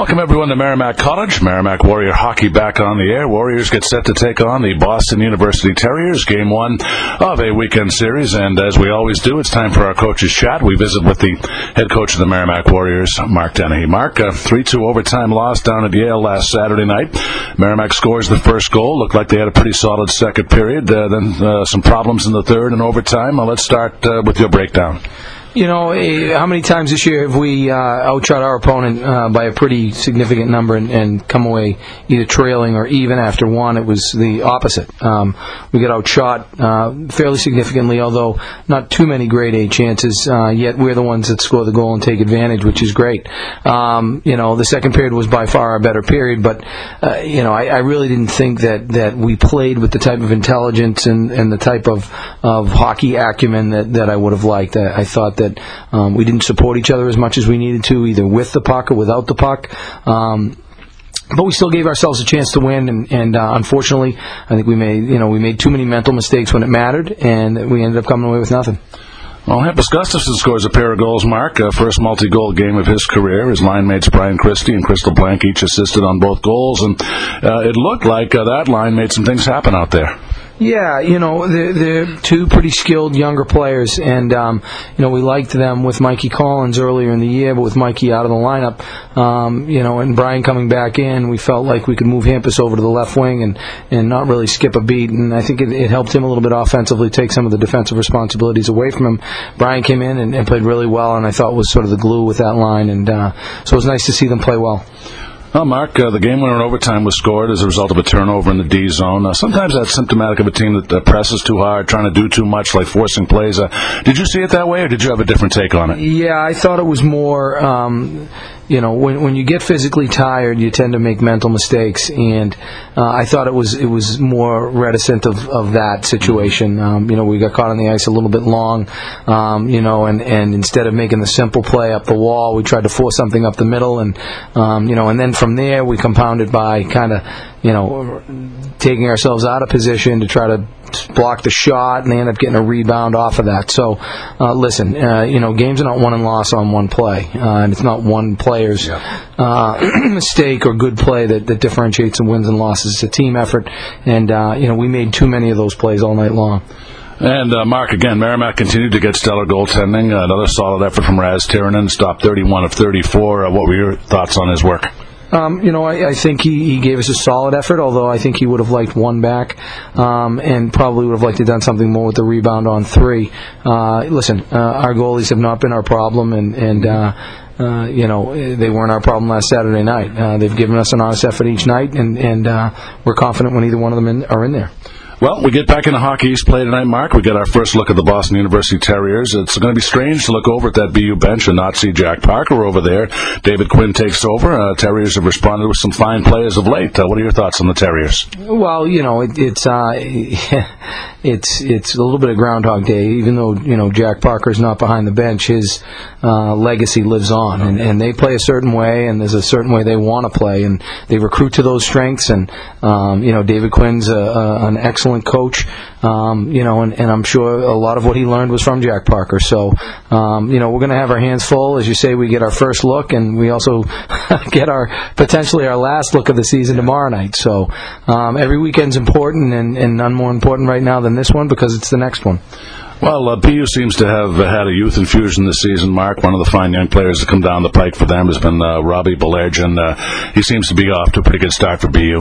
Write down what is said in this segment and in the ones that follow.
Welcome everyone to Merrimack College. Merrimack Warrior hockey back on the air. Warriors get set to take on the Boston University Terriers, game one of a weekend series. And as we always do, it's time for our coaches chat. We visit with the head coach of the Merrimack Warriors, Mark Dennehy. Mark, a 3-2 overtime loss down at Yale last Saturday night. Merrimack scores the first goal. Looked like they had a pretty solid second period. Uh, then uh, some problems in the third and overtime. Uh, let's start uh, with your breakdown. You know, eh, how many times this year have we uh, outshot our opponent uh, by a pretty significant number and, and come away either trailing or even after one? It was the opposite. Um, we got outshot uh, fairly significantly, although not too many grade A chances. Uh, yet we're the ones that score the goal and take advantage, which is great. Um, you know, the second period was by far a better period, but uh, you know, I, I really didn't think that that we played with the type of intelligence and, and the type of of hockey acumen that, that I would have liked. I, I thought that um, we didn't support each other as much as we needed to, either with the puck or without the puck. Um, but we still gave ourselves a chance to win, and, and uh, unfortunately, I think we made you know we made too many mental mistakes when it mattered, and we ended up coming away with nothing. Well, Hampus Gustafsson scores a pair of goals, Mark. Uh, first multi-goal game of his career. His line mates Brian Christie and Crystal Blank each assisted on both goals, and uh, it looked like uh, that line made some things happen out there. Yeah, you know, they're, they're two pretty skilled younger players, and, um, you know, we liked them with Mikey Collins earlier in the year, but with Mikey out of the lineup, um, you know, and Brian coming back in, we felt like we could move Hampus over to the left wing and, and not really skip a beat, and I think it, it helped him a little bit offensively, take some of the defensive responsibilities away from him. Brian came in and, and played really well, and I thought was sort of the glue with that line, and uh, so it was nice to see them play well. Well, Mark, uh, the game winner in overtime was scored as a result of a turnover in the D zone. Uh, sometimes that's symptomatic of a team that uh, presses too hard, trying to do too much, like forcing plays. Uh, did you see it that way, or did you have a different take on it? Yeah, I thought it was more. Um, you know, when when you get physically tired, you tend to make mental mistakes, and uh, I thought it was it was more reticent of, of that situation. Um, you know, we got caught on the ice a little bit long, um, you know, and, and instead of making the simple play up the wall, we tried to force something up the middle, and um, you know, and then from there we compounded by kind of you know taking ourselves out of position to try to block the shot, and they end up getting a rebound off of that. So, uh, listen, uh, you know, games are not won and lost on one play, uh, and it's not one player's uh, mistake or good play that, that differentiates the wins and losses. It's a team effort, and uh, you know, we made too many of those plays all night long. And uh, Mark, again, Merrimack continued to get stellar goaltending. another solid effort from Raz Tirronen, stopped 31 of 34. what were your thoughts on his work? Um, you know, I, I think he, he gave us a solid effort, although I think he would have liked one back um, and probably would have liked to have done something more with the rebound on three. Uh, listen, uh, our goalies have not been our problem, and, and uh, uh, you know, they weren't our problem last Saturday night. Uh, they've given us an honest effort each night, and, and uh, we're confident when either one of them in, are in there. Well, we get back into Hockey East play tonight, Mark. We get our first look at the Boston University Terriers. It's going to be strange to look over at that BU bench and not see Jack Parker over there. David Quinn takes over. Uh, Terriers have responded with some fine play as of late. Uh, what are your thoughts on the Terriers? Well, you know, it, it's uh, it's it's a little bit of Groundhog Day. Even though you know Jack Parker's not behind the bench, his uh, legacy lives on, and, and they play a certain way, and there's a certain way they want to play, and they recruit to those strengths. And um, you know, David Quinn's a, a, an excellent coach, um, you know, and, and I'm sure a lot of what he learned was from Jack Parker. So, um, you know, we're going to have our hands full, as you say. We get our first look, and we also get our potentially our last look of the season tomorrow night. So, um, every weekend's important, and, and none more important right now than this one because it's the next one. Well, uh, BU seems to have uh, had a youth infusion this season, Mark. One of the fine young players to come down the pike for them has been uh, Robbie Baillargeon. Uh, he seems to be off to a pretty good start for BU.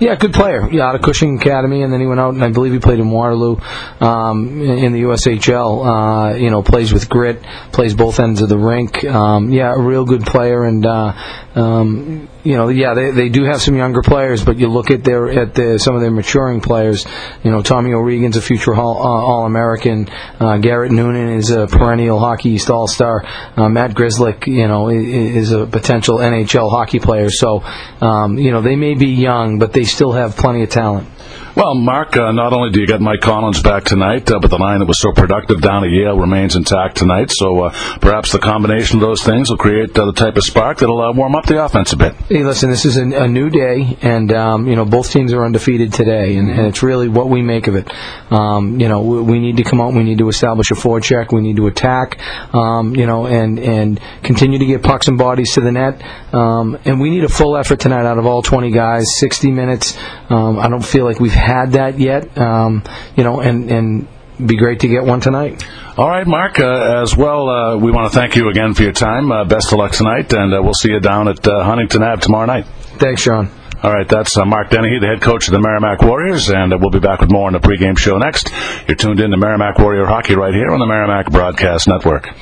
Yeah, good player. Yeah, out of Cushing Academy, and then he went out and I believe he played in Waterloo um, in the USHL. Uh, you know, plays with grit, plays both ends of the rink. Um, yeah, a real good player, and uh, um, you know, yeah, they, they do have some younger players, but you look at their at the, some of their maturing players. You know, Tommy O'Regan's a future All, uh, All American. Uh, Garrett Noonan is a perennial Hockey East All Star. Uh, Matt Grzelcyk, you know, is a potential NHL hockey player. So, um, you know, they may be young, but they still have plenty of talent. Well, Mark, uh, not only do you get Mike Collins back tonight, uh, but the line that was so productive down at Yale remains intact tonight. So uh, perhaps the combination of those things will create uh, the type of spark that'll uh, warm up the offense a bit. Hey, listen, this is a, a new day, and um, you know both teams are undefeated today, and, and it's really what we make of it. Um, you know, we, we need to come out, we need to establish a forecheck, we need to attack, um, you know, and and continue to get pucks and bodies to the net, um, and we need a full effort tonight out of all 20 guys, 60 minutes. Um, I don't feel like we've had that yet, um, you know, and and be great to get one tonight. All right, Mark. Uh, as well, uh, we want to thank you again for your time. Uh, best of luck tonight, and uh, we'll see you down at uh, Huntington Ave tomorrow night. Thanks, Sean. All right, that's uh, Mark Dennehy, the head coach of the Merrimack Warriors, and we'll be back with more on the pregame show next. You're tuned in to Merrimack Warrior Hockey right here on the Merrimack Broadcast Network.